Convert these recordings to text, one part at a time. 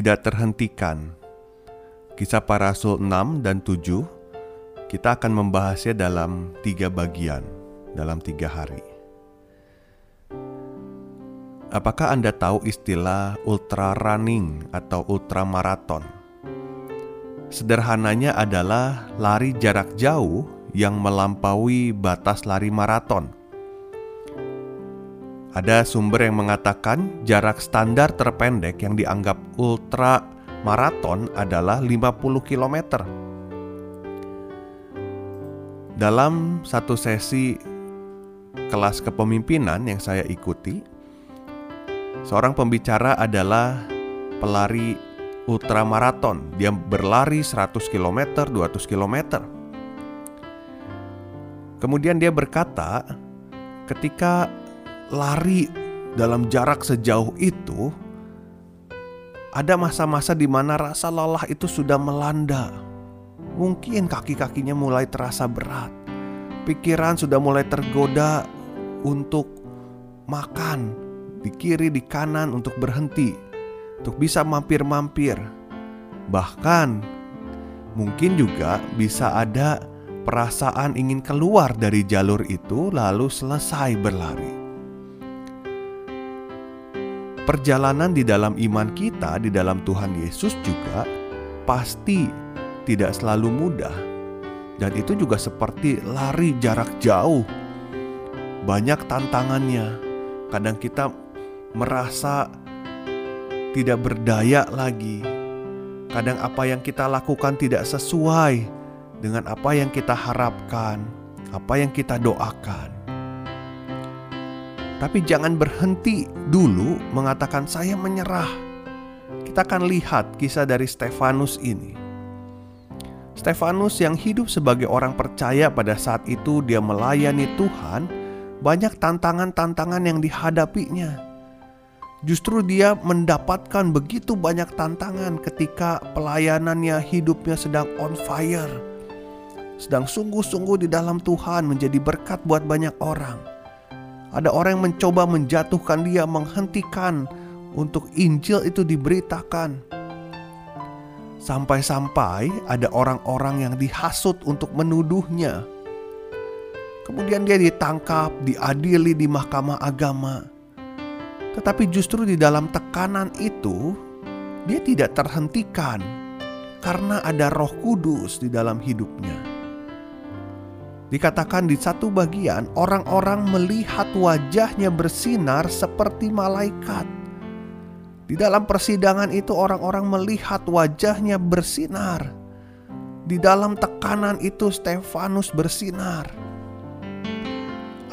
Tidak terhentikan. Kisah para Rasul 6 dan 7 kita akan membahasnya dalam tiga bagian, dalam tiga hari. Apakah Anda tahu istilah ultra running atau ultra maraton? Sederhananya adalah lari jarak jauh yang melampaui batas lari maraton ada sumber yang mengatakan jarak standar terpendek yang dianggap ultra maraton adalah 50 km. Dalam satu sesi kelas kepemimpinan yang saya ikuti, seorang pembicara adalah pelari ultra maraton. Dia berlari 100 km, 200 km. Kemudian dia berkata, ketika lari dalam jarak sejauh itu, ada masa-masa di mana rasa lelah itu sudah melanda. Mungkin kaki-kakinya mulai terasa berat, pikiran sudah mulai tergoda untuk makan di kiri, di kanan, untuk berhenti, untuk bisa mampir-mampir. Bahkan mungkin juga bisa ada perasaan ingin keluar dari jalur itu, lalu selesai berlari perjalanan di dalam iman kita, di dalam Tuhan Yesus juga pasti tidak selalu mudah. Dan itu juga seperti lari jarak jauh. Banyak tantangannya. Kadang kita merasa tidak berdaya lagi. Kadang apa yang kita lakukan tidak sesuai dengan apa yang kita harapkan, apa yang kita doakan. Tapi jangan berhenti dulu mengatakan saya menyerah. Kita akan lihat kisah dari Stefanus ini. Stefanus yang hidup sebagai orang percaya pada saat itu dia melayani Tuhan, banyak tantangan-tantangan yang dihadapinya. Justru dia mendapatkan begitu banyak tantangan ketika pelayanannya hidupnya sedang on fire. Sedang sungguh-sungguh di dalam Tuhan menjadi berkat buat banyak orang. Ada orang yang mencoba menjatuhkan dia, menghentikan untuk Injil itu diberitakan. Sampai-sampai ada orang-orang yang dihasut untuk menuduhnya. Kemudian dia ditangkap, diadili di mahkamah agama. Tetapi justru di dalam tekanan itu, dia tidak terhentikan karena ada Roh Kudus di dalam hidupnya. Dikatakan di satu bagian, orang-orang melihat wajahnya bersinar seperti malaikat. Di dalam persidangan itu, orang-orang melihat wajahnya bersinar. Di dalam tekanan itu, Stefanus bersinar.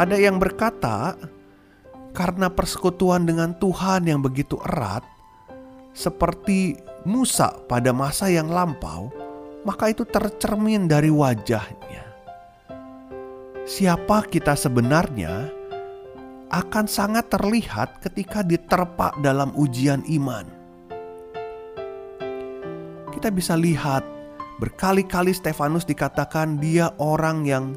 Ada yang berkata, karena persekutuan dengan Tuhan yang begitu erat, seperti Musa pada masa yang lampau, maka itu tercermin dari wajahnya siapa kita sebenarnya akan sangat terlihat ketika diterpa dalam ujian iman. Kita bisa lihat berkali-kali Stefanus dikatakan dia orang yang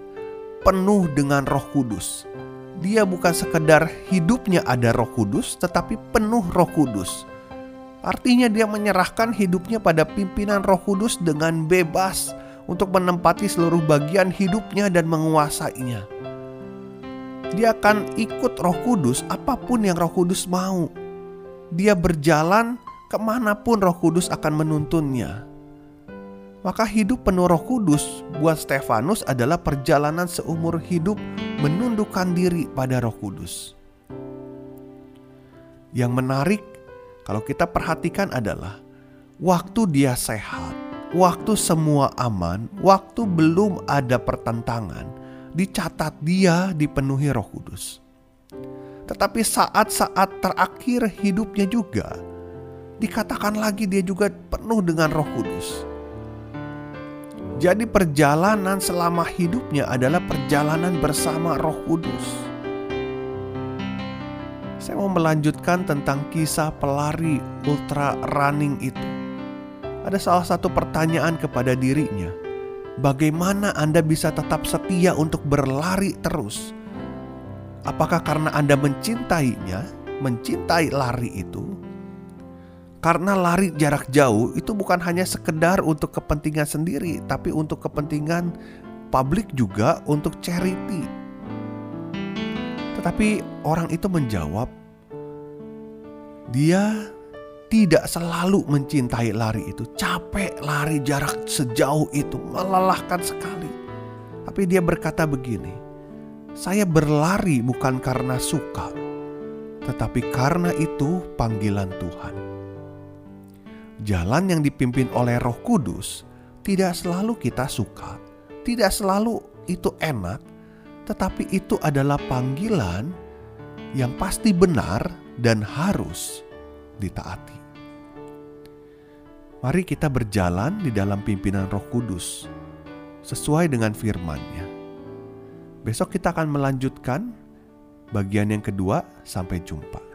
penuh dengan Roh Kudus. Dia bukan sekedar hidupnya ada Roh Kudus, tetapi penuh Roh Kudus. Artinya, dia menyerahkan hidupnya pada pimpinan Roh Kudus dengan bebas, untuk menempati seluruh bagian hidupnya dan menguasainya. Dia akan ikut Roh Kudus apa pun yang Roh Kudus mau. Dia berjalan ke mana pun Roh Kudus akan menuntunnya. Maka hidup penuh Roh Kudus buat Stefanus adalah perjalanan seumur hidup menundukkan diri pada Roh Kudus. Yang menarik, kalau kita perhatikan, adalah waktu dia sehat, waktu semua aman, waktu belum ada pertentangan, dicatat dia dipenuhi Roh Kudus. tetapi saat-saat terakhir hidupnya juga dikatakan lagi dia juga penuh dengan Roh Kudus. Jadi perjalanan selama hidupnya adalah perjalanan bersama Roh Kudus. Saya mau melanjutkan tentang kisah pelari ultra running itu. Ada salah satu pertanyaan kepada dirinya. Bagaimana Anda bisa tetap setia untuk berlari terus? Apakah karena Anda mencintainya, mencintai lari itu, karena lari jarak jauh itu bukan hanya sekedar untuk kepentingan sendiri, tapi untuk kepentingan publik juga untuk charity. Tetapi orang itu menjawab, dia tidak selalu mencintai lari itu. Capek lari jarak sejauh itu, melelahkan sekali. Tapi dia berkata begini, saya berlari bukan karena suka, tetapi karena itu panggilan Tuhan jalan yang dipimpin oleh Roh Kudus tidak selalu kita suka, tidak selalu itu enak, tetapi itu adalah panggilan yang pasti benar dan harus ditaati. Mari kita berjalan di dalam pimpinan Roh Kudus sesuai dengan firman-Nya. Besok kita akan melanjutkan bagian yang kedua. Sampai jumpa.